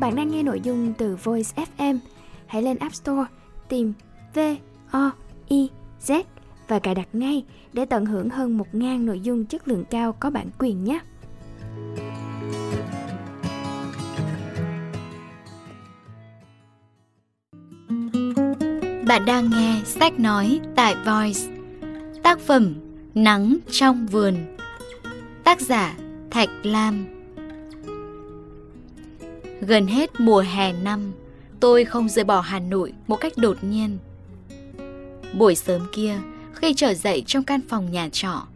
Bạn đang nghe nội dung từ Voice FM. Hãy lên App Store, tìm V O I Z và cài đặt ngay để tận hưởng hơn 1.000 nội dung chất lượng cao có bản quyền nhé. Bạn đang nghe sách nói tại Voice. Tác phẩm Nắng trong vườn. Tác giả Thạch Lam. Gần hết mùa hè năm, tôi không rời bỏ Hà Nội một cách đột nhiên. Buổi sớm kia, khi trở dậy trong căn phòng nhà trọ,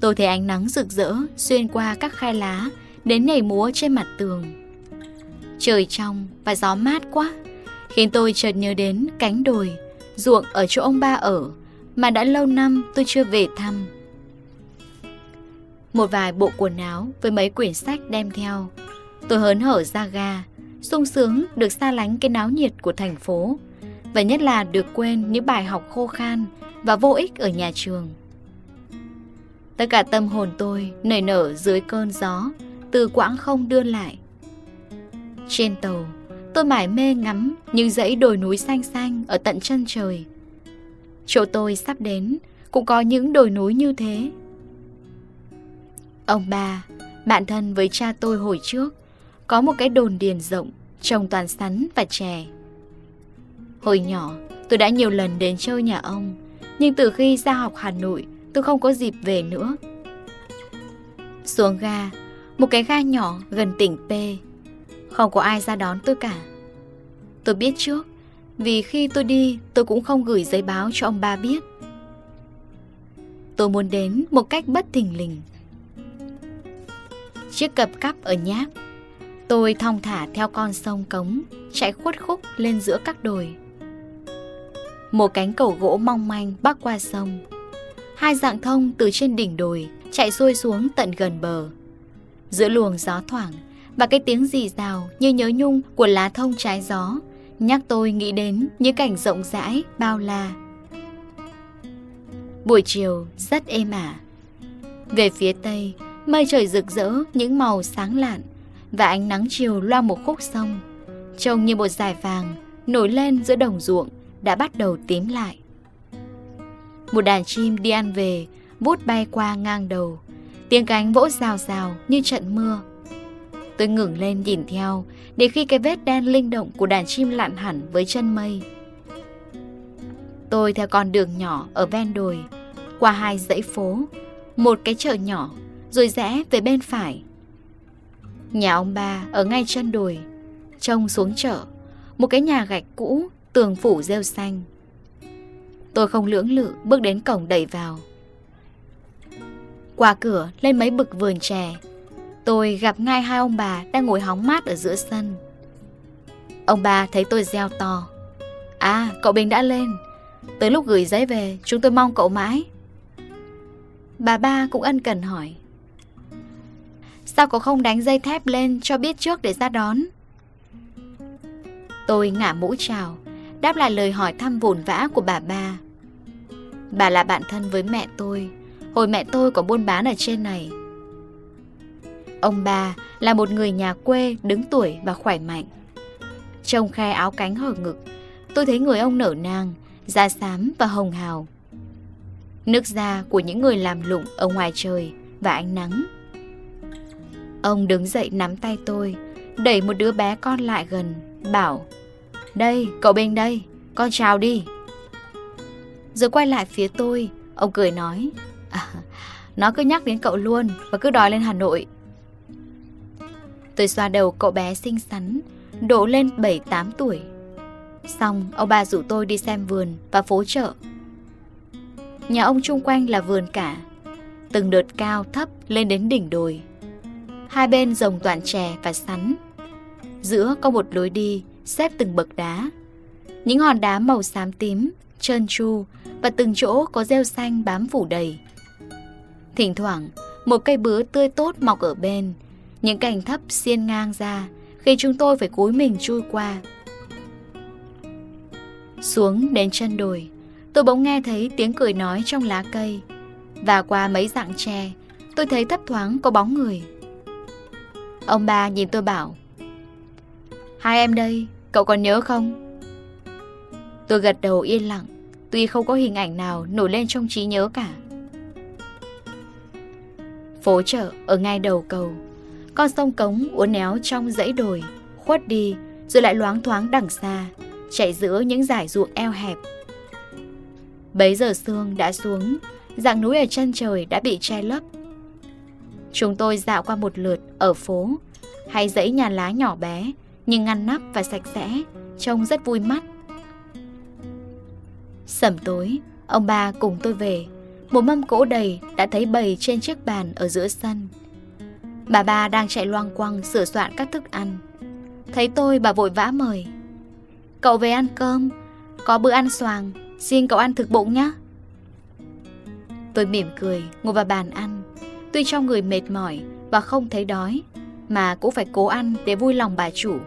tôi thấy ánh nắng rực rỡ xuyên qua các khai lá đến nhảy múa trên mặt tường. Trời trong và gió mát quá, khiến tôi chợt nhớ đến cánh đồi, ruộng ở chỗ ông ba ở mà đã lâu năm tôi chưa về thăm. Một vài bộ quần áo với mấy quyển sách đem theo. Tôi hớn hở ra ga, sung sướng được xa lánh cái náo nhiệt của thành phố. Và nhất là được quên những bài học khô khan và vô ích ở nhà trường. Tất cả tâm hồn tôi nảy nở dưới cơn gió, từ quãng không đưa lại. Trên tàu, tôi mải mê ngắm những dãy đồi núi xanh xanh ở tận chân trời. Chỗ tôi sắp đến cũng có những đồi núi như thế. Ông bà, bạn thân với cha tôi hồi trước, có một cái đồn điền rộng, trồng toàn sắn và chè. Hồi nhỏ, tôi đã nhiều lần đến chơi nhà ông, nhưng từ khi ra học Hà Nội, tôi không có dịp về nữa. Xuống ga, một cái ga nhỏ gần tỉnh P. Không có ai ra đón tôi cả. Tôi biết trước, vì khi tôi đi, tôi cũng không gửi giấy báo cho ông ba biết. Tôi muốn đến một cách bất thình lình. Chiếc cập cắp ở nháp Tôi thong thả theo con sông cống Chạy khuất khúc lên giữa các đồi. Một cánh cầu gỗ mong manh bắc qua sông. Hai dạng thông từ trên đỉnh đồi Chạy xuôi xuống tận gần bờ. Giữa luồng gió thoảng Và cái tiếng rì rào như nhớ nhung của lá thông trái gió Nhắc tôi nghĩ đến những cảnh rộng rãi, bao la. Buổi chiều rất êm ả. Về phía tây Mây trời rực rỡ những màu sáng lạn. Và ánh nắng chiều loa một khúc sông. Trông như một dải vàng Nổi lên giữa đồng ruộng Đã bắt đầu tím lại. Một đàn chim đi ăn về, Vút bay qua ngang đầu. Tiếng cánh vỗ rào rào như trận mưa. Tôi ngừng lên nhìn theo, Để khi cái vết đen linh động của đàn chim lặn hẳn với chân mây. Tôi theo con đường nhỏ ở ven đồi, Qua hai dãy phố, Một cái chợ nhỏ, rồi rẽ về bên phải. Nhà ông ba ở ngay chân đồi, trông xuống chợ, một cái nhà gạch cũ, tường phủ rêu xanh. Tôi không lưỡng lự bước đến cổng đẩy vào. Qua cửa lên mấy bực vườn chè, tôi gặp ngay hai ông bà đang ngồi hóng mát ở giữa sân. Ông bà thấy tôi reo to. À, cậu Bình đã lên. Tới lúc gửi giấy về, chúng tôi mong cậu mãi. Bà ba cũng ân cần hỏi. Sao cậu không đánh dây thép lên cho biết trước để ra đón? Tôi ngả mũ chào, Đáp lại lời hỏi thăm vồn vã của bà ba. Bà là bạn thân với mẹ tôi, Hồi mẹ tôi có buôn bán ở trên này. Ông ba là một người nhà quê, đứng tuổi và khỏe mạnh. Trông khe áo cánh hở ngực, Tôi thấy người ông nở nang, Da xám và hồng hào. Nước da của những người làm lụng ở ngoài trời và ánh nắng. Ông đứng dậy nắm tay tôi Đẩy một đứa bé con lại gần Bảo Đây cậu bên đây Con chào đi. Rồi quay lại phía tôi Ông cười nói à, Nó cứ nhắc đến cậu luôn Và cứ đòi lên Hà Nội. Tôi xoa đầu cậu bé xinh xắn độ lên 7-8 tuổi. Xong ông bà rủ tôi đi xem vườn Và phố chợ. Nhà ông chung quanh là vườn cả Từng đợt cao thấp lên đến đỉnh đồi. Hai bên rồng toàn chè và sắn. Giữa có một lối đi Xếp từng bậc đá. Những hòn đá màu xám tím, Trơn tru Và từng chỗ có rêu xanh bám phủ đầy. Thỉnh thoảng, Một cây bứa tươi tốt mọc ở bên. Những cành thấp xiên ngang ra Khi chúng tôi phải cúi mình chui qua. Xuống đến chân đồi, Tôi bỗng nghe thấy tiếng cười nói trong lá cây. Và qua mấy dạng tre, Tôi thấy thấp thoáng có bóng người. Ông bà nhìn tôi bảo Hai em đây, cậu còn nhớ không? Tôi gật đầu yên lặng, tuy không có hình ảnh nào nổi lên trong trí nhớ cả. Phố chợ ở ngay đầu cầu, con sông cống uốn éo trong dãy đồi, khuất đi rồi lại loáng thoáng đằng xa, chạy giữa những dải ruộng eo hẹp. Bấy giờ sương đã xuống, dạng núi ở chân trời đã bị che lấp. Chúng tôi dạo qua một lượt ở phố, hay dãy nhà lá nhỏ bé, nhưng ngăn nắp và sạch sẽ, trông rất vui mắt. Sẩm tối, ông ba cùng tôi về, một mâm cỗ đầy đã thấy bầy trên chiếc bàn ở giữa sân. Bà ba đang chạy loang quăng sửa soạn các thức ăn. Thấy tôi bà vội vã mời. Cậu về ăn cơm, có bữa ăn xoàng, xin cậu ăn thực bụng nhé. Tôi mỉm cười, ngồi vào bàn ăn. Tuy trong người mệt mỏi và không thấy đói, mà cũng phải cố ăn để vui lòng bà chủ.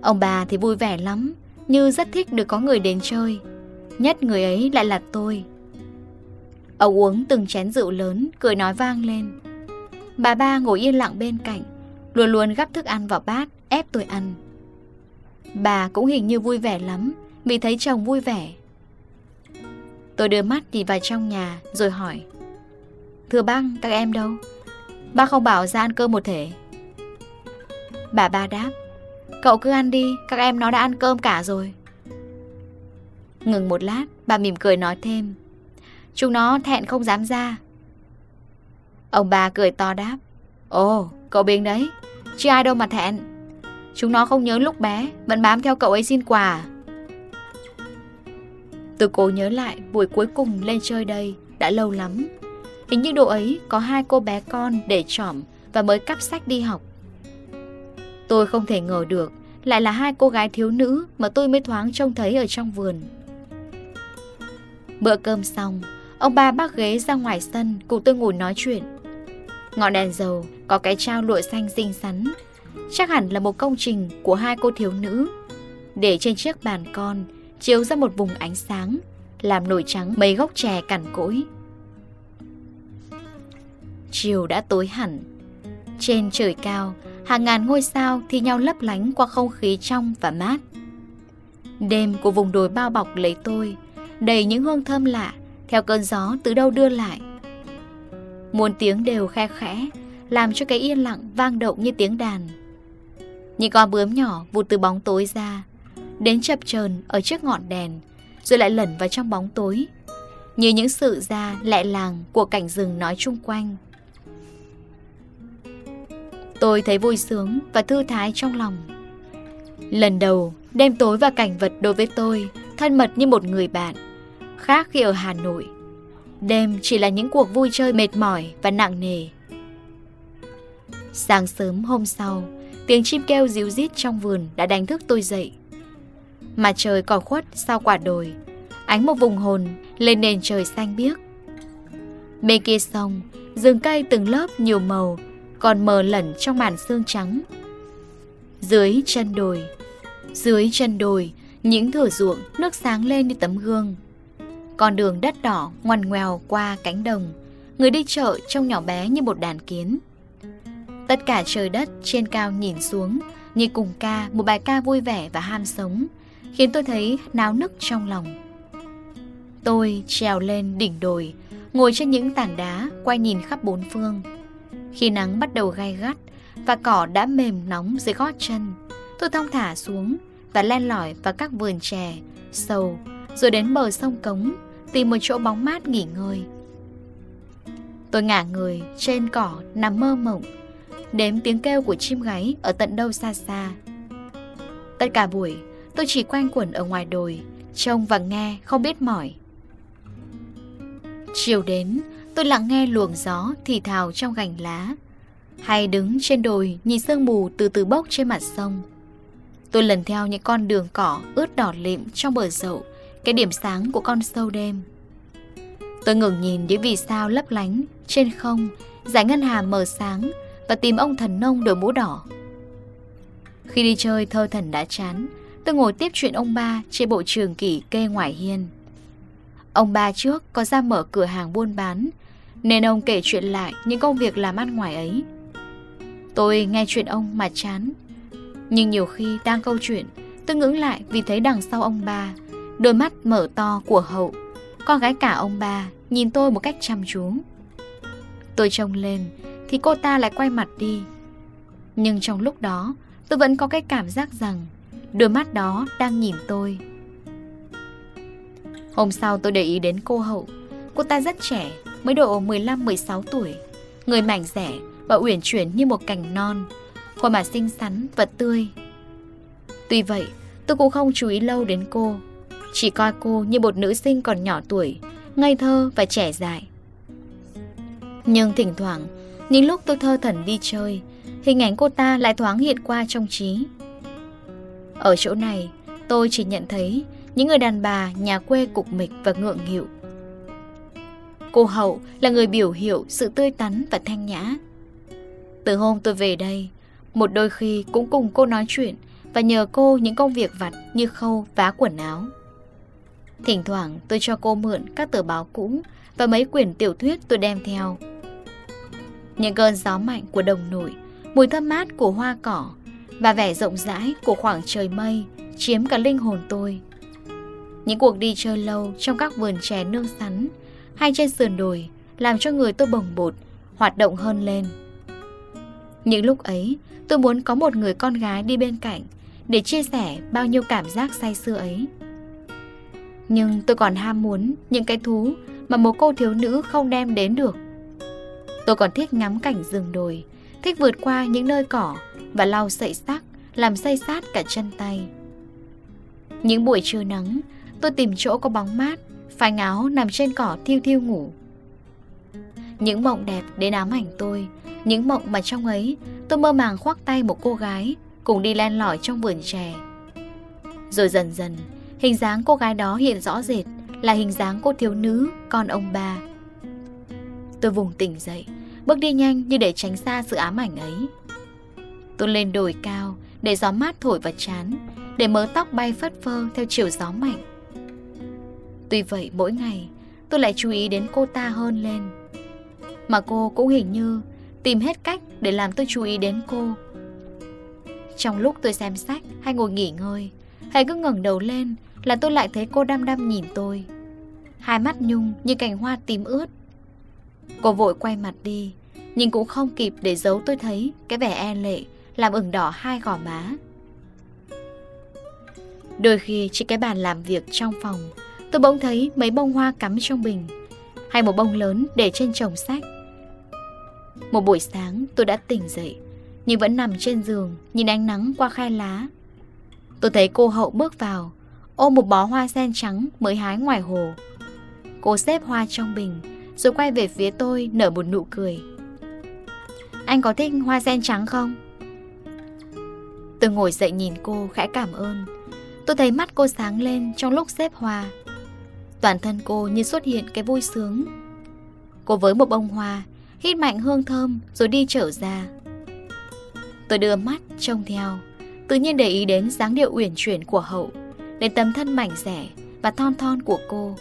Ông bà thì vui vẻ lắm, như rất thích được có người đến chơi. Nhất người ấy lại là tôi. Ông uống từng chén rượu lớn, cười nói vang lên. Bà ba ngồi yên lặng bên cạnh, luôn luôn gắp thức ăn vào bát, ép tôi ăn. Bà cũng hình như vui vẻ lắm, vì thấy chồng vui vẻ. Tôi đưa mắt nhìn vào trong nhà, rồi hỏi. Thưa bác, các em đâu? Bác không bảo ra ăn cơm một thể. Bà ba đáp. Cậu cứ ăn đi, các em nó đã ăn cơm cả rồi. Ngừng một lát, bà mỉm cười nói thêm. Chúng nó thẹn không dám ra. Ông bà cười to đáp. Ồ, cậu biếng đấy, chứ ai đâu mà thẹn. Chúng nó không nhớ lúc bé, vẫn bám theo cậu ấy xin quà. Tôi cố nhớ lại buổi cuối cùng lên chơi đây, đã lâu lắm. Hình như độ ấy có hai cô bé con để trỏm và mới cắp sách đi học. Tôi không thể ngờ được lại là hai cô gái thiếu nữ mà tôi mới thoáng trông thấy ở trong vườn. Bữa cơm xong, ông ba bác ghế ra ngoài sân cùng tôi ngồi nói chuyện. Ngọn đèn dầu có cái trao lụa xanh xinh xắn, chắc hẳn là một công trình của hai cô thiếu nữ. Để trên chiếc bàn con chiếu ra một vùng ánh sáng, làm nổi trắng mấy gốc chè cằn cỗi. Chiều đã tối hẳn. Trên trời cao, hàng ngàn ngôi sao thi nhau lấp lánh qua không khí trong và mát. Đêm của vùng đồi bao bọc lấy tôi, đầy những hương thơm lạ, theo cơn gió từ đâu đưa lại. Muôn tiếng đều khe khẽ, làm cho cái yên lặng vang động như tiếng đàn. Những con bướm nhỏ vụt từ bóng tối ra, đến chập chờn ở trước ngọn đèn, rồi lại lẩn vào trong bóng tối, như những sự ra lẹ làng của cảnh rừng nói chung quanh. Tôi thấy vui sướng và thư thái trong lòng. Lần đầu, đêm tối và cảnh vật đối với tôi thân mật như một người bạn, khác khi ở Hà Nội. Đêm chỉ là những cuộc vui chơi mệt mỏi và nặng nề. Sáng sớm hôm sau, tiếng chim kêu ríu rít trong vườn đã đánh thức tôi dậy. Mặt trời còn khuất sau quả đồi, ánh một vùng hồn lên nền trời xanh biếc. Bên kia sông, rừng cây từng lớp nhiều màu còn mờ lẩn trong màn sương trắng. Dưới chân đồi, dưới chân đồi, những thửa ruộng nước sáng lên như tấm gương. Con đường đất đỏ ngoằn ngoèo qua cánh đồng, người đi chợ trông nhỏ bé như một đàn kiến. Tất cả trời đất trên cao nhìn xuống như cùng ca một bài ca vui vẻ và ham sống, khiến tôi thấy náo nức trong lòng. Tôi trèo lên đỉnh đồi, ngồi trên những tảng đá, quay nhìn khắp bốn phương. Khi nắng bắt đầu gai gắt và cỏ đã mềm nóng dưới gót chân, tôi thong thả xuống và len lỏi vào các vườn chè, sầu, rồi đến bờ sông cống, tìm một chỗ bóng mát nghỉ ngơi. Tôi ngả người trên cỏ nằm mơ mộng, đếm tiếng kêu của chim gáy ở tận đâu xa xa. Tất cả buổi, tôi chỉ quanh quẩn ở ngoài đồi, trông và nghe không biết mỏi. Chiều đến, Tôi lặng nghe luồng gió thì thào trong gành lá. Hay đứng trên đồi nhìn sương mù từ từ bốc trên mặt sông. Tôi lần theo những con đường cỏ ướt đỏ lịm trong bờ dậu, Cái điểm sáng của con sâu đêm. Tôi ngừng nhìn những vì sao lấp lánh trên không Giải ngân hà mờ sáng Và tìm ông thần nông đội mũ đỏ. Khi đi chơi, thơ thần đã chán. Tôi ngồi tiếp chuyện ông ba trên bộ trường kỷ kê ngoài hiên. Ông ba trước có ra mở cửa hàng buôn bán nên ông kể chuyện lại những công việc làm ăn ngoài ấy. Tôi nghe chuyện ông mà chán. Nhưng nhiều khi đang câu chuyện, Tôi ngưỡng lại vì thấy đằng sau ông ba, Đôi mắt mở to của hậu. Con gái cả ông ba Nhìn tôi một cách chăm chú. Tôi trông lên Thì cô ta lại quay mặt đi. Nhưng trong lúc đó, Tôi vẫn có cái cảm giác rằng Đôi mắt đó đang nhìn tôi. Hôm sau tôi để ý đến cô hậu. Cô ta rất trẻ Mới độ 15-16 tuổi. Người mảnh rẻ và uyển chuyển như một cành non, Khuôn mặt xinh xắn và tươi. Tuy vậy, tôi cũng không chú ý lâu đến cô. Chỉ coi cô như một nữ sinh còn nhỏ tuổi, Ngây thơ và trẻ dại. Nhưng thỉnh thoảng, Những lúc tôi thơ thần đi chơi, Hình ảnh cô ta lại thoáng hiện qua trong trí. Ở chỗ này, Tôi chỉ nhận thấy Những người đàn bà nhà quê cục mịch và ngượng nghịu. Cô Hậu là người biểu hiệu sự tươi tắn và thanh nhã. Từ hôm tôi về đây, Một đôi khi cũng cùng cô nói chuyện Và nhờ cô những công việc vặt như khâu vá quần áo. Thỉnh thoảng tôi cho cô mượn các tờ báo cũ Và mấy quyển tiểu thuyết tôi đem theo. Những cơn gió mạnh của đồng nổi Mùi thơm mát của hoa cỏ Và vẻ rộng rãi của khoảng trời mây Chiếm cả linh hồn tôi. Những cuộc đi chơi lâu Trong các vườn chè nương sắn hay trên sườn đồi, Làm cho người tôi bồng bột, Hoạt động hơn lên. Những lúc ấy, Tôi muốn có một người con gái đi bên cạnh Để chia sẻ bao nhiêu cảm giác say sưa ấy. Nhưng tôi còn ham muốn Những cái thú Mà một cô thiếu nữ không đem đến được. Tôi còn thích ngắm cảnh rừng đồi, Thích vượt qua những nơi cỏ Và lau sậy sắc Làm say sát cả chân tay. Những buổi trưa nắng, Tôi tìm chỗ có bóng mát Phanh áo nằm trên cỏ thiêu thiêu ngủ. Những mộng đẹp đến ám ảnh tôi, Những mộng mà trong ấy, Tôi mơ màng khoác tay một cô gái Cùng đi len lỏi trong vườn chè. Rồi dần dần, Hình dáng cô gái đó hiện rõ rệt Là hình dáng cô thiếu nữ, Con ông bà Tôi vùng tỉnh dậy, Bước đi nhanh như để tránh xa sự ám ảnh ấy. Tôi lên đồi cao Để gió mát thổi vào chán, Để mớ tóc bay phất phơ theo chiều gió mạnh. Tuy vậy mỗi ngày, Tôi lại chú ý đến cô ta hơn lên. Mà cô cũng hình như Tìm hết cách để làm tôi chú ý đến cô. Trong lúc tôi xem sách Hay ngồi nghỉ ngơi Hay cứ ngẩng đầu lên Là tôi lại thấy cô đăm đăm nhìn tôi. Hai mắt nhung như cành hoa tím ướt. Cô vội quay mặt đi, Nhưng cũng không kịp để giấu tôi thấy Cái vẻ e lệ Làm ửng đỏ hai gò má. Đôi khi chỉ cái bàn làm việc trong phòng Tôi bỗng thấy mấy bông hoa cắm trong bình, Hay một bông lớn để trên chồng sách Một buổi sáng, tôi đã tỉnh dậy, Nhưng vẫn nằm trên giường, Nhìn ánh nắng qua khe lá. Tôi thấy cô hậu bước vào, Ôm một bó hoa sen trắng mới hái ngoài hồ. Cô xếp hoa trong bình, rồi quay về phía tôi nở một nụ cười. Anh có thích hoa sen trắng không? Tôi ngồi dậy nhìn cô khẽ cảm ơn. Tôi thấy mắt cô sáng lên trong lúc xếp hoa. Toàn thân cô như xuất hiện cái vui sướng. Cô với một bông hoa, Hít mạnh hương thơm rồi đi trở ra. Tôi đưa mắt trông theo, Tự nhiên để ý đến dáng điệu uyển chuyển của hậu, Đến tấm thân mảnh rẻ và thon thon của cô.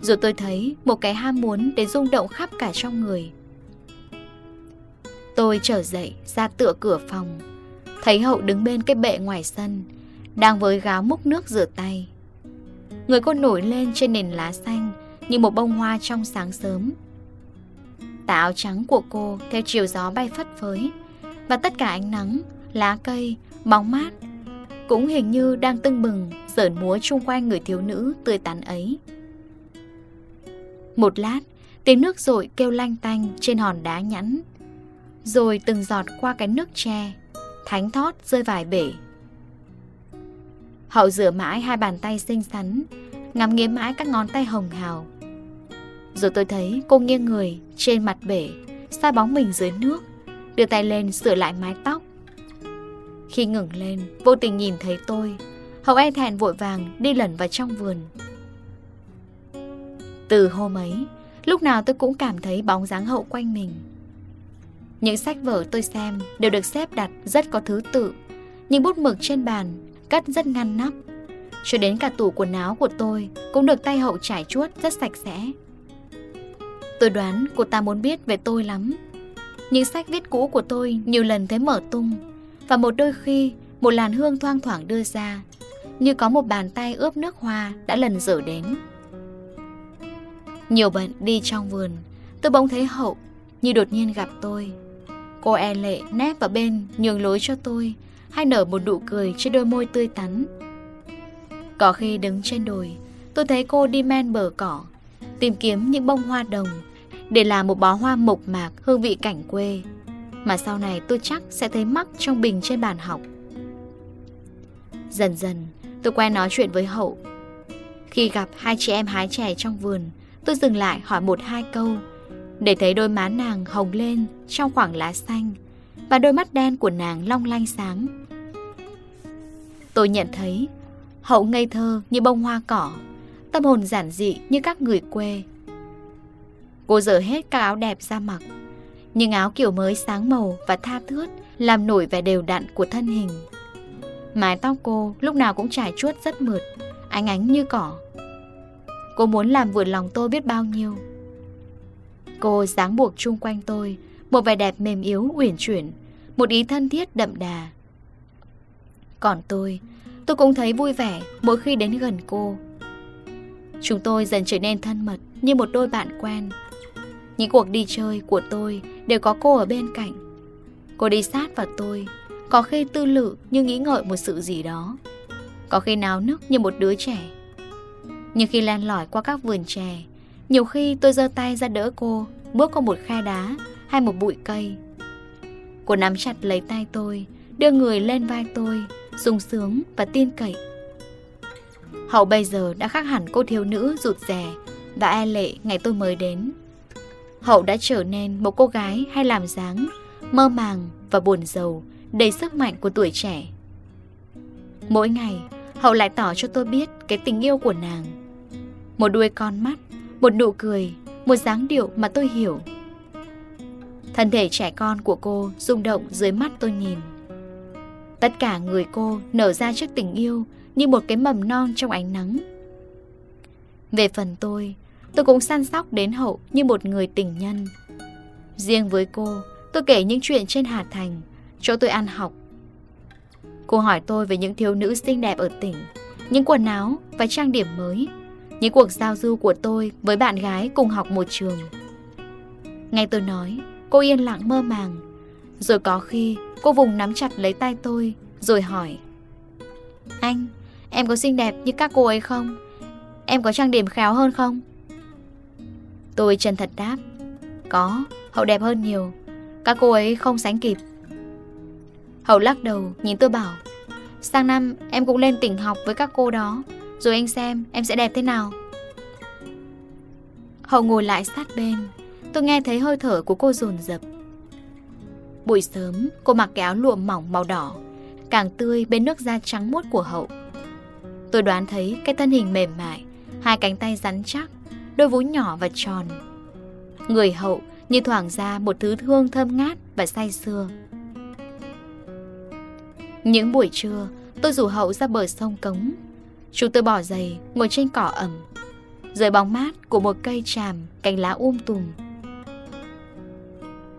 Rồi tôi thấy một cái ham muốn để rung động khắp cả trong người. Tôi trở dậy ra tựa cửa phòng, Thấy Hậu đứng bên cái bệ ngoài sân, Đang với gáo múc nước rửa tay. Người cô nổi lên trên nền lá xanh Như một bông hoa trong sáng sớm Tà áo trắng của cô theo chiều gió bay phất phới Và tất cả ánh nắng, lá cây, bóng mát Cũng hình như đang tưng bừng Giởn múa chung quanh người thiếu nữ tươi tắn ấy một lát, tiếng nước rội kêu lanh tanh trên hòn đá nhẵn. Rồi từng giọt qua cái nước tre, thánh thót rơi vài bể. Hậu rửa mãi hai bàn tay xinh xắn, ngắm nghía mãi các ngón tay hồng hào. Rồi tôi thấy cô nghiêng người trên mặt bể, xa bóng mình dưới nước, đưa tay lên sửa lại mái tóc. Khi ngừng lên, vô tình nhìn thấy tôi, Hậu e thẹn vội vàng đi lẩn vào trong vườn. Từ hôm ấy, lúc nào tôi cũng cảm thấy bóng dáng hậu quanh mình. Những sách vở tôi xem đều được xếp đặt rất có thứ tự, những bút mực trên bàn cất rất ngăn nắp. Cho đến cả tủ quần áo của tôi cũng được tay hậu trải chuốt rất sạch sẽ. Tôi đoán cô ta muốn biết về tôi lắm. Những sách viết cũ của tôi nhiều lần thấy mở tung và một đôi khi một làn hương thoang thoảng đưa ra, như có một bàn tay ướp nước hoa đã lần dở đến. Nhiều bận đi trong vườn, tôi bỗng thấy hậu như đột nhiên gặp tôi. Cô e lệ nép vào bên nhường lối cho tôi, hay nở một nụ cười trên đôi môi tươi tắn. Có khi đứng trên đồi, tôi thấy cô đi men bờ cỏ, tìm kiếm những bông hoa đồng để làm một bó hoa mộc mạc hương vị cảnh quê mà sau này tôi chắc sẽ thấy mắc trong bình trên bàn học. Dần dần, tôi quen nói chuyện với Hậu. Khi gặp hai chị em hái chè trong vườn, tôi dừng lại hỏi một hai câu, để thấy đôi má nàng hồng lên trong khoảng lá xanh và đôi mắt đen của nàng long lanh sáng. Tôi nhận thấy Hậu ngây thơ như bông hoa cỏ, tâm hồn giản dị như các người quê. Cô dở hết các áo đẹp ra mặc, nhưng áo kiểu mới sáng màu và tha thướt làm nổi vẻ đều đặn của thân hình. Mái tóc cô lúc nào cũng trải chuốt rất mượt, ánh ánh như cỏ. Cô muốn làm vượt lòng tôi biết bao nhiêu. Cô dáng buộc chung quanh tôi, một vẻ đẹp mềm yếu uyển chuyển, một ý thân thiết đậm đà. Còn tôi, tôi cũng thấy vui vẻ mỗi khi đến gần cô. Chúng tôi dần trở nên thân mật như một đôi bạn quen. Những cuộc đi chơi của tôi đều có cô ở bên cạnh. Cô đi sát vào tôi, có khi tư lự như nghĩ ngợi một sự gì đó Có khi náo nức như một đứa trẻ Nhưng khi len lỏi qua các vườn chè Nhiều khi tôi giơ tay ra đỡ cô Bước qua một khe đá hay một bụi cây Cô nắm chặt lấy tay tôi Đưa người lên vai tôi sung sướng và tin cậy Hậu bây giờ đã khác hẳn cô thiếu nữ rụt rè Và e lệ ngày tôi mới đến Hậu đã trở nên một cô gái hay làm dáng Mơ màng và buồn giàu đầy sức mạnh của tuổi trẻ. Mỗi ngày, Hậu lại tỏ cho tôi biết cái tình yêu của nàng. Một đuôi con mắt, một nụ cười, một dáng điệu mà tôi hiểu. Thân thể trẻ con của cô rung động dưới mắt tôi nhìn. Tất cả người cô nở ra trước tình yêu như một cái mầm non trong ánh nắng. Về phần tôi, tôi cũng săn sóc đến hậu như một người tình nhân. Riêng với cô, tôi kể những chuyện trên Hà Thành, chỗ tôi ăn học. Cô hỏi tôi về những thiếu nữ xinh đẹp ở tỉnh, những quần áo và trang điểm mới, những cuộc giao du của tôi với bạn gái cùng học một trường. Nghe tôi nói, cô yên lặng mơ màng. Rồi có khi cô vùng nắm chặt lấy tay tôi, rồi hỏi. Anh, em có xinh đẹp như các cô ấy không? Em có trang điểm khéo hơn không? Tôi chân thật đáp. Có, hậu đẹp hơn nhiều. Các cô ấy không sánh kịp. Hậu lắc đầu nhìn tôi bảo Sang năm em cũng lên tỉnh học với các cô đó Rồi anh xem em sẽ đẹp thế nào Hậu ngồi lại sát bên Tôi nghe thấy hơi thở của cô dồn dập Buổi sớm cô mặc cái áo lụa mỏng màu đỏ Càng tươi bên nước da trắng muốt của Hậu Tôi đoán thấy cái thân hình mềm mại Hai cánh tay rắn chắc Đôi vú nhỏ và tròn Người Hậu như thoảng ra một thứ hương thơm ngát và say sưa những buổi trưa, tôi rủ Hậu ra bờ sông Cống. Chúng tôi bỏ giày, ngồi trên cỏ ẩm. Dưới bóng mát của một cây tràm, cành lá um tùm.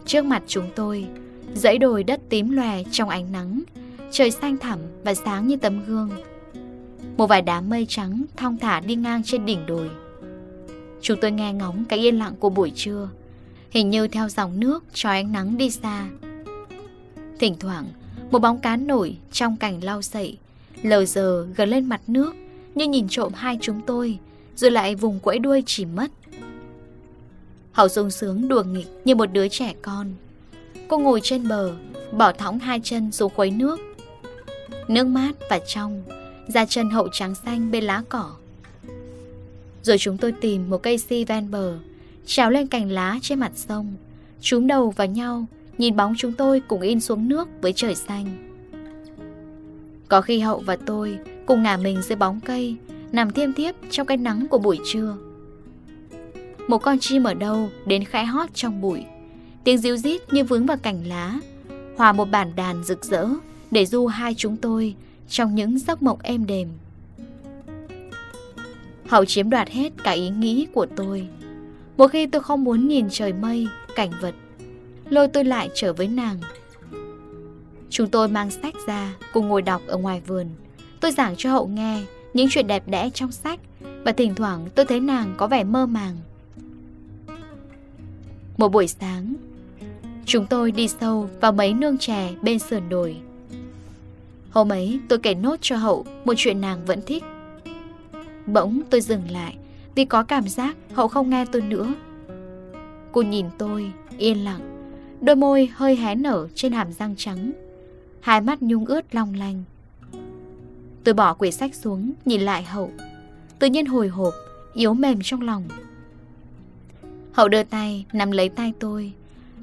Trước mặt chúng tôi, dãy đồi đất tím lòe trong ánh nắng, trời xanh thẳm và sáng như tấm gương. Một vài đám mây trắng thong thả đi ngang trên đỉnh đồi. Chúng tôi nghe ngóng cái yên lặng của buổi trưa, hình như theo dòng nước cho ánh nắng đi xa. Thỉnh thoảng, một bóng cá nổi trong cảnh lau sậy Lờ giờ gần lên mặt nước Như nhìn trộm hai chúng tôi Rồi lại vùng quẫy đuôi chỉ mất Hậu sung sướng đùa nghịch như một đứa trẻ con Cô ngồi trên bờ, Bỏ thõng hai chân xuống khuấy nước. Nước mát và trong, Da chân hậu trắng xanh bên lá cỏ. Rồi chúng tôi tìm một cây si ven bờ, Trèo lên cành lá trên mặt sông. Chúng đầu vào nhau, Nhìn bóng chúng tôi cùng in xuống nước với trời xanh. Có khi Hậu và tôi cùng ngả mình dưới bóng cây, Nằm thiêm thiếp trong cái nắng của buổi trưa. Một con chim ở đâu đến khẽ hót trong bụi. Tiếng ríu rít như vướng vào cành lá Hòa một bản đàn rực rỡ Để du hai chúng tôi Trong những giấc mộng êm đềm Hậu chiếm đoạt hết cả ý nghĩ của tôi Một khi tôi không muốn nhìn trời mây, cảnh vật lôi tôi lại trở với nàng. Chúng tôi mang sách ra cùng ngồi đọc ở ngoài vườn. Tôi giảng cho hậu nghe những chuyện đẹp đẽ trong sách và thỉnh thoảng tôi thấy nàng có vẻ mơ màng. Một buổi sáng, chúng tôi đi sâu vào mấy nương chè bên sườn đồi. Hôm ấy tôi kể nốt cho hậu một chuyện nàng vẫn thích. Bỗng tôi dừng lại vì có cảm giác hậu không nghe tôi nữa. Cô nhìn tôi, yên lặng, đôi môi hơi hé nở trên hàm răng trắng, hai mắt nhung ướt long lanh. Tôi bỏ quyển sách xuống, nhìn lại hậu, tự nhiên hồi hộp, yếu mềm trong lòng. Hậu đưa tay, nắm lấy tay tôi,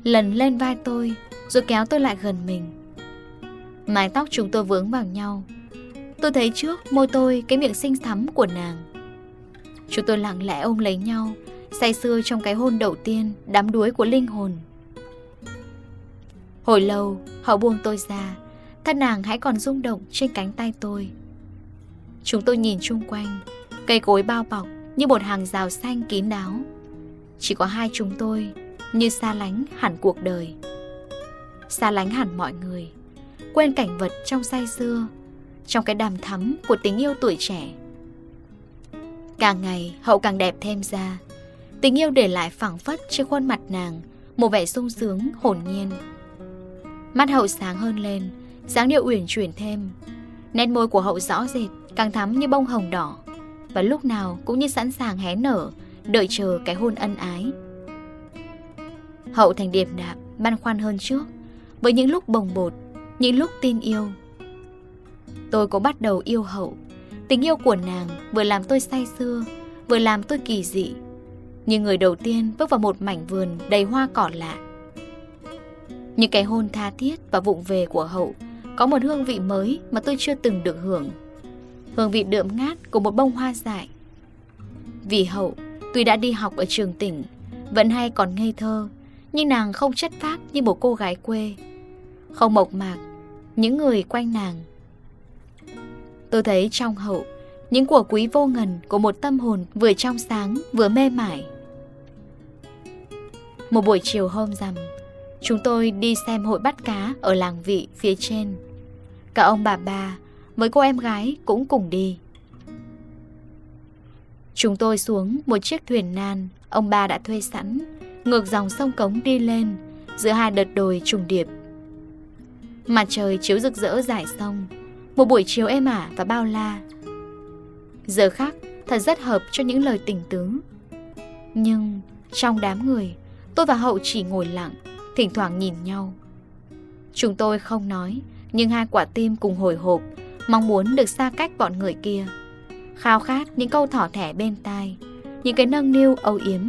lần lên vai tôi, rồi kéo tôi lại gần mình. Mái tóc chúng tôi vướng vào nhau. Tôi thấy trước môi tôi cái miệng xinh thắm của nàng. Chúng tôi lặng lẽ ôm lấy nhau, say sưa trong cái hôn đầu tiên, đám đuối của linh hồn. Hồi lâu, họ buông tôi ra, thân nàng hãy còn rung động trên cánh tay tôi. Chúng tôi nhìn chung quanh, cây cối bao bọc như một hàng rào xanh kín đáo. Chỉ có hai chúng tôi, như xa lánh hẳn cuộc đời. Xa lánh hẳn mọi người, quên cảnh vật trong say xưa, trong cái đàm thắm của tình yêu tuổi trẻ. Càng ngày hậu càng đẹp thêm ra Tình yêu để lại phẳng phất trên khuôn mặt nàng Một vẻ sung sướng hồn nhiên Mắt hậu sáng hơn lên dáng điệu uyển chuyển thêm Nét môi của hậu rõ rệt Càng thắm như bông hồng đỏ Và lúc nào cũng như sẵn sàng hé nở Đợi chờ cái hôn ân ái Hậu thành điềm đạm, Băn khoăn hơn trước. Với những lúc bồng bột Những lúc tin yêu Tôi cũng bắt đầu yêu hậu. Tình yêu của nàng vừa làm tôi say sưa Vừa làm tôi kỳ dị. Như người đầu tiên bước vào một mảnh vườn đầy hoa cỏ lạ. Những cái hôn tha thiết và vụng về của hậu Có một hương vị mới mà tôi chưa từng được hưởng. Hương vị đượm ngát của một bông hoa dại. Vì hậu Tuy đã đi học ở trường tỉnh Vẫn hay còn ngây thơ. Nhưng nàng không chất phác như một cô gái quê. Không mộc mạc, Những người quanh nàng. Tôi thấy trong hậu, Những của quý vô ngần của một tâm hồn Vừa trong sáng, vừa mê mải. Một buổi chiều hôm rằm, Chúng tôi đi xem hội bắt cá Ở làng vị phía trên. Cả ông bà bà Với cô em gái cũng cùng đi. Chúng tôi xuống một chiếc thuyền nan, Ông bà đã thuê sẵn. Ngược dòng sông Cống đi lên, Giữa hai đợt đồi trùng điệp. Mặt trời chiếu rực rỡ dải sông, một buổi chiều êm ả và bao la. Giờ khác, thật rất hợp cho những lời tình tướng. Nhưng trong đám người, Tôi và Hậu chỉ ngồi lặng, Thỉnh thoảng nhìn nhau. Chúng tôi không nói, Nhưng hai quả tim cùng hồi hộp, Mong muốn được xa cách bọn người kia. Khao khát những câu thỏ thẻ bên tai, Những cái nâng niu âu yếm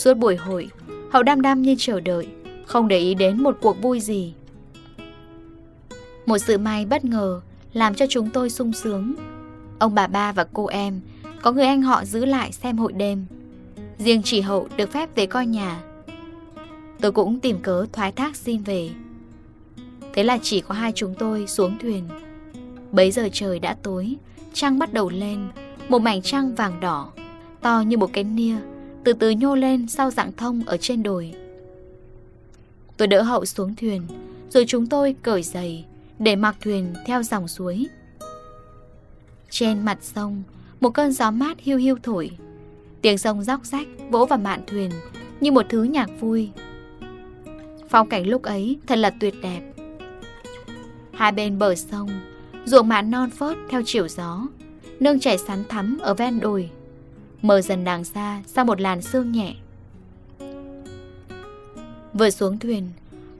Suốt buổi hội Hậu đam đam như chờ đợi Không để ý đến một cuộc vui gì một sự may bất ngờ làm cho chúng tôi sung sướng. Ông bà ba và cô em, có người anh họ giữ lại xem hội đêm. Riêng chỉ hậu được phép về coi nhà. Tôi cũng tìm cớ thoái thác xin về. Thế là chỉ có hai chúng tôi xuống thuyền. Bấy giờ trời đã tối, trăng bắt đầu lên, một mảnh trăng vàng đỏ, to như một cái nia, từ từ nhô lên sau dạng thông ở trên đồi. Tôi đỡ hậu xuống thuyền, rồi chúng tôi cởi giày, để mặc thuyền theo dòng suối. Trên mặt sông, một cơn gió mát hiu hiu thổi. Tiếng sông róc rách vỗ vào mạn thuyền như một thứ nhạc vui. Phong cảnh lúc ấy thật là tuyệt đẹp. Hai bên bờ sông, ruộng mạn non phớt theo chiều gió, nương chảy sắn thắm ở ven đồi, mờ dần đàng xa sau một làn sương nhẹ. Vừa xuống thuyền,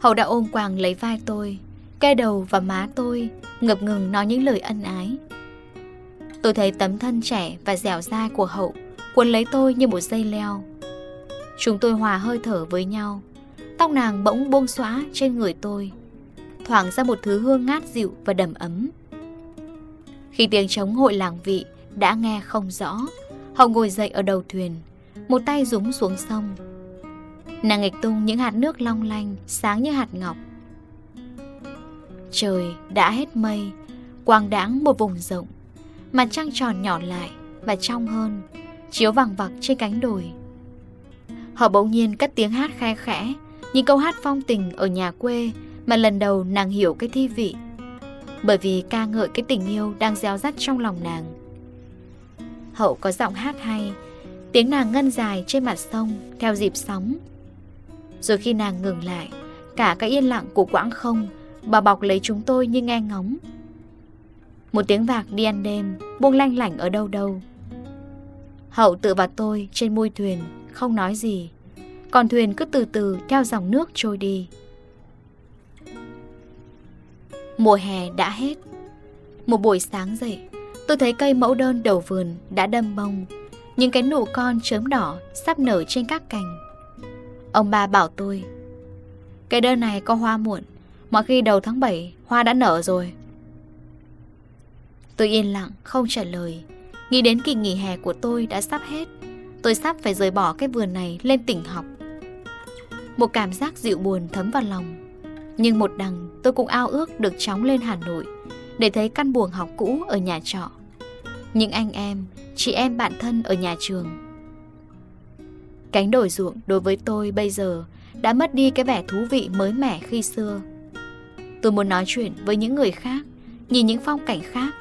Hậu đã ôm quàng lấy vai tôi, ke đầu và má tôi Ngập ngừng nói những lời ân ái. Tôi thấy tấm thân trẻ và dẻo dai của hậu Cuốn lấy tôi như một dây leo. Chúng tôi hòa hơi thở với nhau Tóc nàng bỗng buông xóa trên người tôi Thoảng ra một thứ hương ngát dịu và đầm ấm. Khi tiếng trống hội làng vị đã nghe không rõ họ ngồi dậy ở đầu thuyền, Một tay rúng xuống sông. Nàng nghịch tung những hạt nước long lanh Sáng như hạt ngọc. Trời đã hết mây, Quang đáng một vùng rộng. Mặt trăng tròn nhỏ lại Và trong hơn, Chiếu vàng vặc trên cánh đồi. Họ bỗng nhiên cất tiếng hát khe khẽ Những câu hát phong tình ở nhà quê Mà lần đầu nàng hiểu cái thi vị. Bởi vì ca ngợi cái tình yêu đang gieo rắt trong lòng nàng. Hậu có giọng hát hay. Tiếng nàng ngân dài trên mặt sông, Theo dịp sóng. Rồi khi nàng ngừng lại, Cả cái yên lặng của quãng không, Bà bọc lấy chúng tôi như nghe ngóng. Một tiếng vạc đi ăn đêm, Buông lanh lảnh ở đâu đâu. Hậu tự vào tôi trên mui thuyền, Không nói gì. Còn thuyền cứ từ từ theo dòng nước trôi đi. Mùa hè đã hết. Một buổi sáng dậy Tôi thấy cây mẫu đơn đầu vườn đã đâm bông. Những cái nụ con chớm đỏ Sắp nở trên các cành. Ông ba bảo tôi Cây đơn này có hoa muộn, Mọi khi đầu tháng 7 hoa đã nở rồi. Tôi yên lặng, không trả lời. Nghĩ đến kỳ nghỉ hè của tôi đã sắp hết, Tôi sắp phải rời bỏ cái vườn này lên tỉnh học. Một cảm giác dịu buồn thấm vào lòng. Nhưng một đằng, tôi cũng ao ước được chóng lên Hà Nội Để thấy căn buồng học cũ ở nhà trọ. Những anh em, chị em bạn thân ở nhà trường. Cánh đồi ruộng đối với tôi bây giờ Đã mất đi cái vẻ thú vị mới mẻ khi xưa. Tôi muốn nói chuyện với những người khác Nhìn những phong cảnh khác.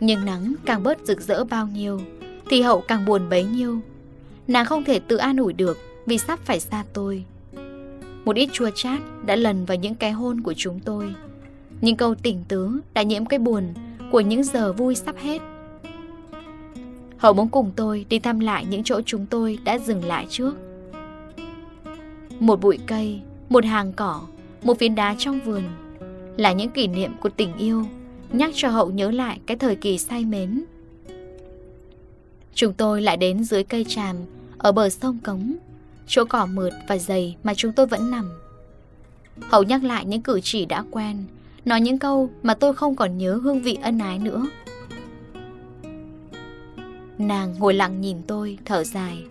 Nhưng nắng càng bớt rực rỡ bao nhiêu Thì hậu càng buồn bấy nhiêu. Nàng không thể tự an ủi được Vì sắp phải xa tôi. Một ít chua chát đã lần vào những cái hôn của chúng tôi. Những câu tỉnh tứ đã nhiễm cái buồn của những giờ vui sắp hết. Hậu muốn cùng tôi đi thăm lại những chỗ chúng tôi đã dừng lại trước. Một bụi cây một hàng cỏ, một phiến đá trong vườn Là những kỷ niệm của tình yêu Nhắc cho Hậu nhớ lại cái thời kỳ say mến. Chúng tôi lại đến dưới cây tràm Ở bờ sông Cống Chỗ cỏ mượt và dày mà chúng tôi vẫn nằm. Hậu nhắc lại những cử chỉ đã quen Nói những câu mà tôi không còn nhớ hương vị ân ái nữa. Nàng ngồi lặng nhìn tôi, thở dài.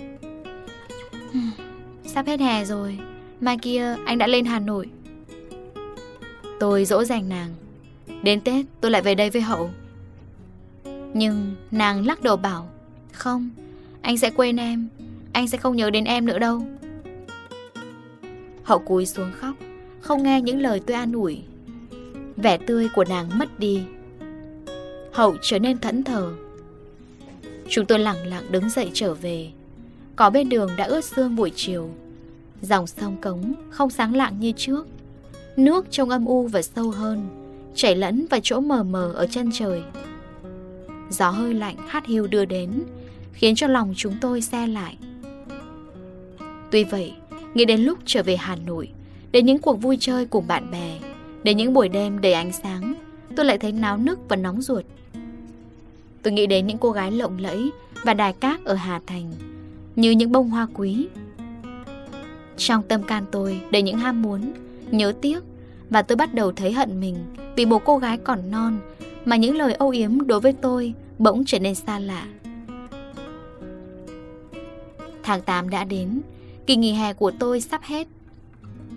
Sắp hết hè rồi Mai kia anh đã lên Hà Nội. Tôi dỗ dành nàng. Đến Tết tôi lại về đây với Hậu. Nhưng nàng lắc đầu bảo Không, anh sẽ quên em Anh sẽ không nhớ đến em nữa đâu. Hậu cúi xuống khóc Không nghe những lời tôi an ủi. Vẻ tươi của nàng mất đi. Hậu trở nên thẫn thờ. Chúng tôi lẳng lặng đứng dậy trở về. Có bên đường đã ướt sương buổi chiều. Dòng sông cống không sáng lạng như trước. Nước trông âm u và sâu hơn, Chảy lẫn vào chỗ mờ mờ ở chân trời. Gió hơi lạnh hát hiu đưa đến, Khiến cho lòng chúng tôi xe lại. Tuy vậy, Nghĩ đến lúc trở về Hà Nội, Đến những cuộc vui chơi cùng bạn bè Đến những buổi đêm đầy ánh sáng Tôi lại thấy náo nức và nóng ruột. Tôi nghĩ đến những cô gái lộng lẫy Và đài cát ở Hà Thành Như những bông hoa quý. Trong tâm can tôi đầy những ham muốn, nhớ tiếc Và tôi bắt đầu thấy hận mình Vì một cô gái còn non Mà những lời âu yếm đối với tôi Bỗng trở nên xa lạ. Tháng 8 đã đến Kỳ nghỉ hè của tôi sắp hết.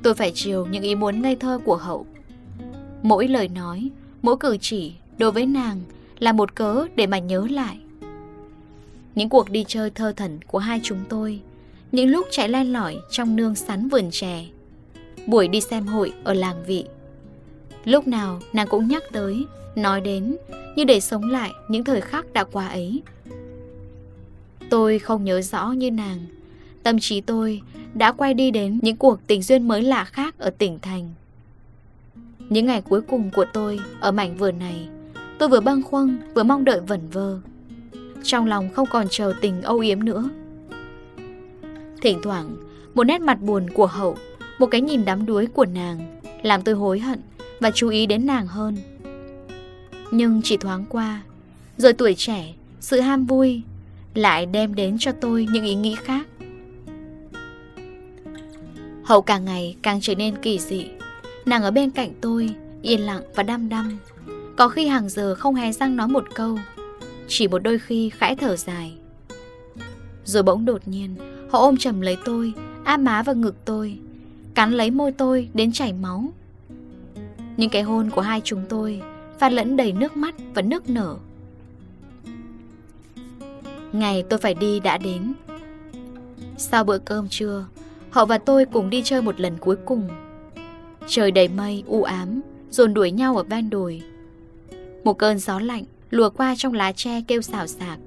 Tôi phải chiều những ý muốn ngây thơ của hậu. Mỗi lời nói, Mỗi cử chỉ đối với nàng Là một cớ để mà nhớ lại. Những cuộc đi chơi thơ thẩn của hai chúng tôi, những lúc chạy len lỏi trong nương sắn vườn chè, Buổi đi xem hội ở làng vị. Lúc nào nàng cũng nhắc tới, Nói đến Như để sống lại những thời khắc đã qua ấy. Tôi không nhớ rõ như nàng, Tâm trí tôi đã quay đi đến những cuộc tình duyên mới lạ khác ở tỉnh thành. Những ngày cuối cùng của tôi ở mảnh vườn này Tôi vừa băng khoăn vừa mong đợi vẩn vơ Trong lòng không còn chờ tình âu yếm nữa Thỉnh thoảng, một nét mặt buồn của hậu, một cái nhìn đắm đuối của nàng, làm tôi hối hận và chú ý đến nàng hơn. Nhưng chỉ thoáng qua, rồi tuổi trẻ, sự ham vui lại đem đến cho tôi những ý nghĩ khác. Hậu càng ngày càng trở nên kỳ dị, nàng ở bên cạnh tôi, yên lặng và đăm đăm. Có khi hàng giờ không hề răng nói một câu, chỉ một đôi khi khẽ thở dài. Rồi bỗng đột nhiên, Họ ôm chầm lấy tôi Áp má vào ngực tôi Cắn lấy môi tôi đến chảy máu Những cái hôn của hai chúng tôi Pha lẫn đầy nước mắt và nước nở Ngày tôi phải đi đã đến Sau bữa cơm trưa Họ và tôi cùng đi chơi một lần cuối cùng Trời đầy mây, u ám, dồn đuổi nhau ở ven đồi. Một cơn gió lạnh lùa qua trong lá tre kêu xào xạc.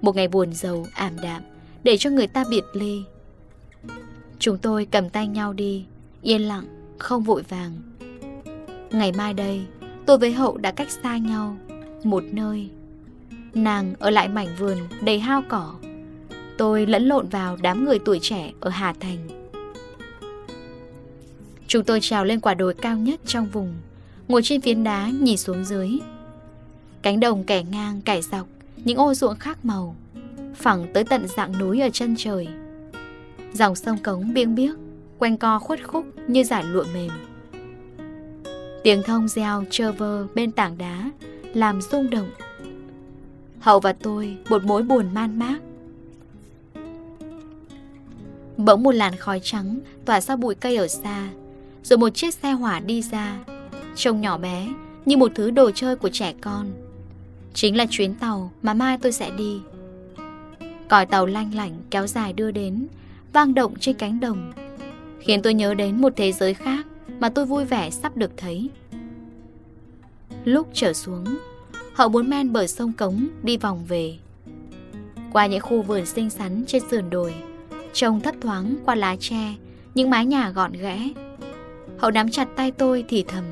Một ngày buồn giàu, ảm đạm, để cho người ta biệt ly. Chúng tôi cầm tay nhau đi, yên lặng, không vội vàng. Ngày mai đây, tôi với Hậu đã cách xa nhau, một nơi. Nàng ở lại mảnh vườn đầy hao cỏ. Tôi lẫn lộn vào đám người tuổi trẻ ở Hà Thành. Chúng tôi trèo lên quả đồi cao nhất trong vùng, ngồi trên phiến đá nhìn xuống dưới. Cánh đồng kẻ ngang, kẻ dọc, những ô ruộng khác màu, phẳng tới tận dạng núi ở chân trời. Dòng sông cống biêng biếc, quanh co khuất khúc như giải lụa mềm. Tiếng thông reo trơ vơ bên tảng đá, làm rung động. Hậu và tôi một mối buồn man mác. Bỗng một làn khói trắng tỏa ra bụi cây ở xa, rồi một chiếc xe hỏa đi ra, trông nhỏ bé như một thứ đồ chơi của trẻ con. Chính là chuyến tàu mà mai tôi sẽ đi. Còi tàu lanh lảnh kéo dài đưa đến, vang động trên cánh đồng, khiến tôi nhớ đến một thế giới khác mà tôi vui vẻ sắp được thấy. Lúc trở xuống, hậu muốn men bờ sông Cống đi vòng về. Qua những khu vườn xinh xắn trên sườn đồi, trông thấp thoáng qua lá tre, những mái nhà gọn ghẽ. Hậu nắm chặt tay tôi thì thầm.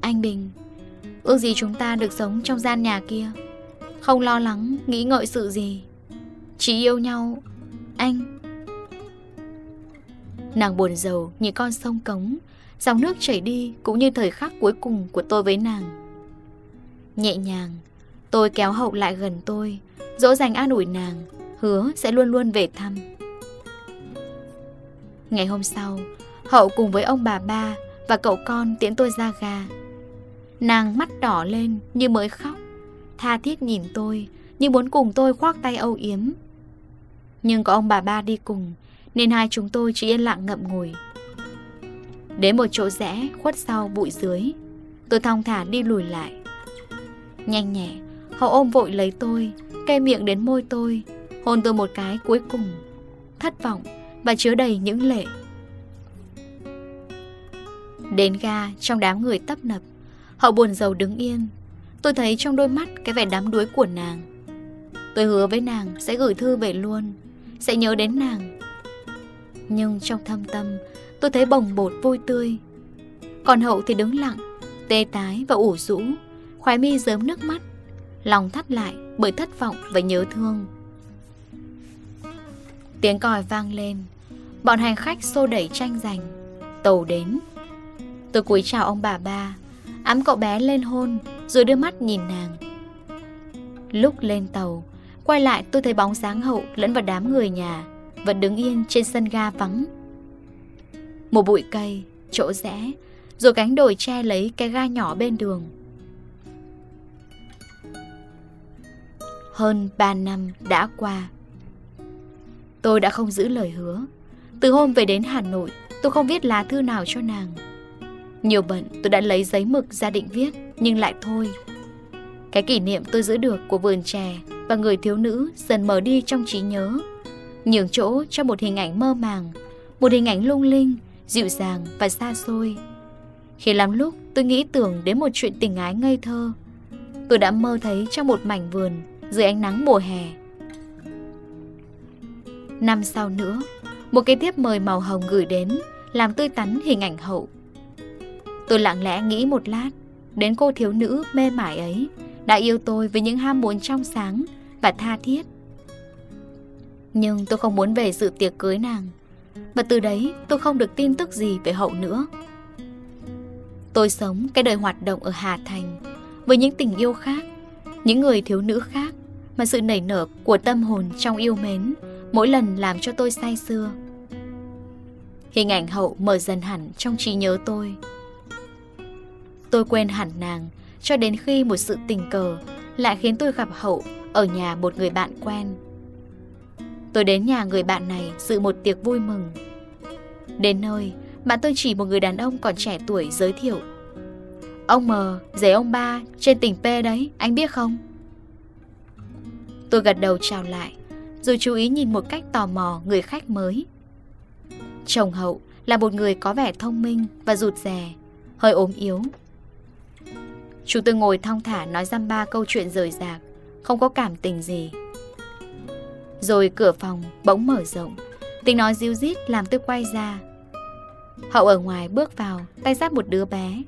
Anh Bình, ước gì chúng ta được sống trong gian nhà kia, không lo lắng, nghĩ ngợi sự gì. Chỉ yêu nhau, anh. Nàng buồn giàu như con sông cống Dòng nước chảy đi cũng như thời khắc cuối cùng của tôi với nàng Nhẹ nhàng Tôi kéo hậu lại gần tôi Dỗ dành an ủi nàng Hứa sẽ luôn luôn về thăm Ngày hôm sau Hậu cùng với ông bà ba Và cậu con tiễn tôi ra ga Nàng mắt đỏ lên như mới khóc. Tha thiết nhìn tôi Như muốn cùng tôi khoác tay âu yếm. Nhưng có ông bà ba đi cùng, Nên hai chúng tôi chỉ yên lặng ngậm ngùi. Đến một chỗ rẽ khuất sau bụi dưới, Tôi thong thả đi lùi lại. Nhanh nhẹ, Hậu ôm vội lấy tôi Cây miệng đến môi tôi, Hôn tôi một cái cuối cùng, Thất vọng và chứa đầy những lệ. Đến ga trong đám người tấp nập. Hậu buồn giàu đứng yên. Tôi thấy trong đôi mắt cái vẻ đắm đuối của nàng. Tôi hứa với nàng sẽ gửi thư về luôn, Sẽ nhớ đến nàng. Nhưng trong thâm tâm, Tôi thấy bồng bột vui tươi. Còn hậu thì đứng lặng, Tê tái và ủ rũ, Khoái mi dớm nước mắt. Lòng thắt lại bởi thất vọng và nhớ thương. Tiếng còi vang lên. Bọn hành khách xô đẩy tranh giành. Tàu đến. Tôi cúi chào ông bà ba Ấm cậu bé lên hôn Rồi đưa mắt nhìn nàng Lúc lên tàu Quay lại tôi thấy bóng dáng hậu lẫn vào đám người nhà Vẫn đứng yên trên sân ga vắng một bụi cây, chỗ rẽ, rồi cánh đồi che lấy cái ga nhỏ bên đường. Hơn 3 năm đã qua. Tôi đã không giữ lời hứa. Từ hôm về đến Hà Nội, tôi không viết lá thư nào cho nàng. Nhiều bận tôi đã lấy giấy mực ra định viết, nhưng lại thôi. Cái kỷ niệm tôi giữ được của vườn chè và người thiếu nữ dần mở đi trong trí nhớ. Nhường chỗ cho một hình ảnh mơ màng, một hình ảnh lung linh dịu dàng và xa xôi. Khi lắm lúc tôi nghĩ tưởng đến một chuyện tình ái ngây thơ. Tôi đã mơ thấy trong một mảnh vườn dưới ánh nắng mùa hè. Năm sau nữa, một cái tiếp mời màu hồng gửi đến làm tươi tắn hình ảnh hậu. Tôi lặng lẽ nghĩ một lát, đến cô thiếu nữ mê mải ấy đã yêu tôi với những ham muốn trong sáng và tha thiết. Nhưng tôi không muốn về sự tiệc cưới nàng, và từ đấy tôi không được tin tức gì về hậu nữa. Tôi sống cái đời hoạt động ở Hà Thành Với những tình yêu khác, Những người thiếu nữ khác Mà sự nảy nở của tâm hồn trong yêu mến Mỗi lần làm cho tôi say sưa. Hình ảnh hậu mở dần hẳn trong trí nhớ tôi. Tôi quên hẳn nàng Cho đến khi một sự tình cờ Lại khiến tôi gặp hậu Ở nhà một người bạn quen Tôi đến nhà người bạn này dự một tiệc vui mừng. Đến nơi, bạn tôi chỉ một người đàn ông còn trẻ tuổi giới thiệu. Ông M, giấy ông ba, trên tỉnh P đấy, anh biết không? Tôi gật đầu chào lại, rồi chú ý nhìn một cách tò mò người khách mới. Chồng Hậu là một người có vẻ thông minh và rụt rè, hơi ốm yếu. Chú tôi ngồi thong thả nói dăm ba câu chuyện rời rạc, không có cảm tình gì. Rồi cửa phòng bỗng mở rộng, tiếng nói ríu rít làm tôi quay ra. Hậu ở ngoài bước vào, tay giáp một đứa bé.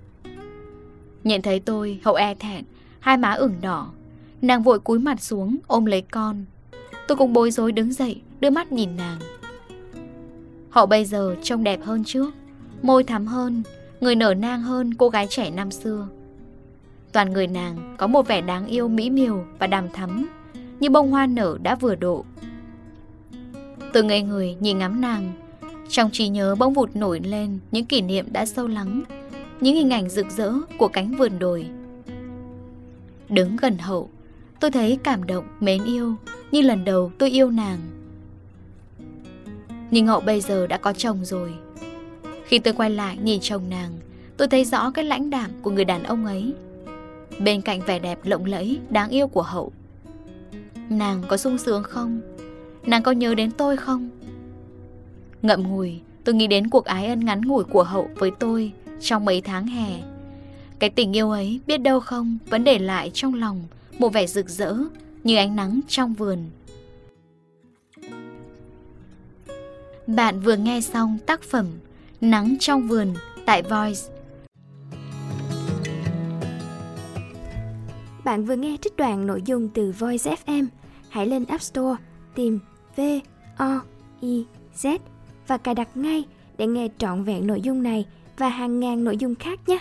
Nhận thấy tôi, Hậu e thẹn, hai má ửng đỏ. Nàng vội cúi mặt xuống, ôm lấy con. Tôi cũng bối rối đứng dậy, đưa mắt nhìn nàng. Hậu bây giờ trông đẹp hơn trước, môi thắm hơn, người nở nang hơn cô gái trẻ năm xưa. Toàn người nàng có một vẻ đáng yêu mỹ miều và đàm thắm, như bông hoa nở đã vừa độ. Từ ngây người nhìn ngắm nàng, trong trí nhớ bỗng vụt nổi lên những kỷ niệm đã sâu lắng, những hình ảnh rực rỡ của cánh vườn đồi. Đứng gần hậu, tôi thấy cảm động, mến yêu, như lần đầu tôi yêu nàng. Nhưng hậu bây giờ đã có chồng rồi. Khi tôi quay lại nhìn chồng nàng, tôi thấy rõ cái lãnh đạm của người đàn ông ấy. Bên cạnh vẻ đẹp lộng lẫy, đáng yêu của hậu. Nàng có sung sướng không? Nàng có nhớ đến tôi không? Ngậm ngùi, tôi nghĩ đến cuộc ái ân ngắn ngủi của hậu với tôi trong mấy tháng hè. Cái tình yêu ấy biết đâu không vẫn để lại trong lòng một vẻ rực rỡ như ánh nắng trong vườn. Bạn vừa nghe xong tác phẩm Nắng trong vườn tại Voice. Bạn vừa nghe trích đoạn nội dung từ Voice FM. Hãy lên App Store tìm V O I Z và cài đặt ngay để nghe trọn vẹn nội dung này và hàng ngàn nội dung khác nhé.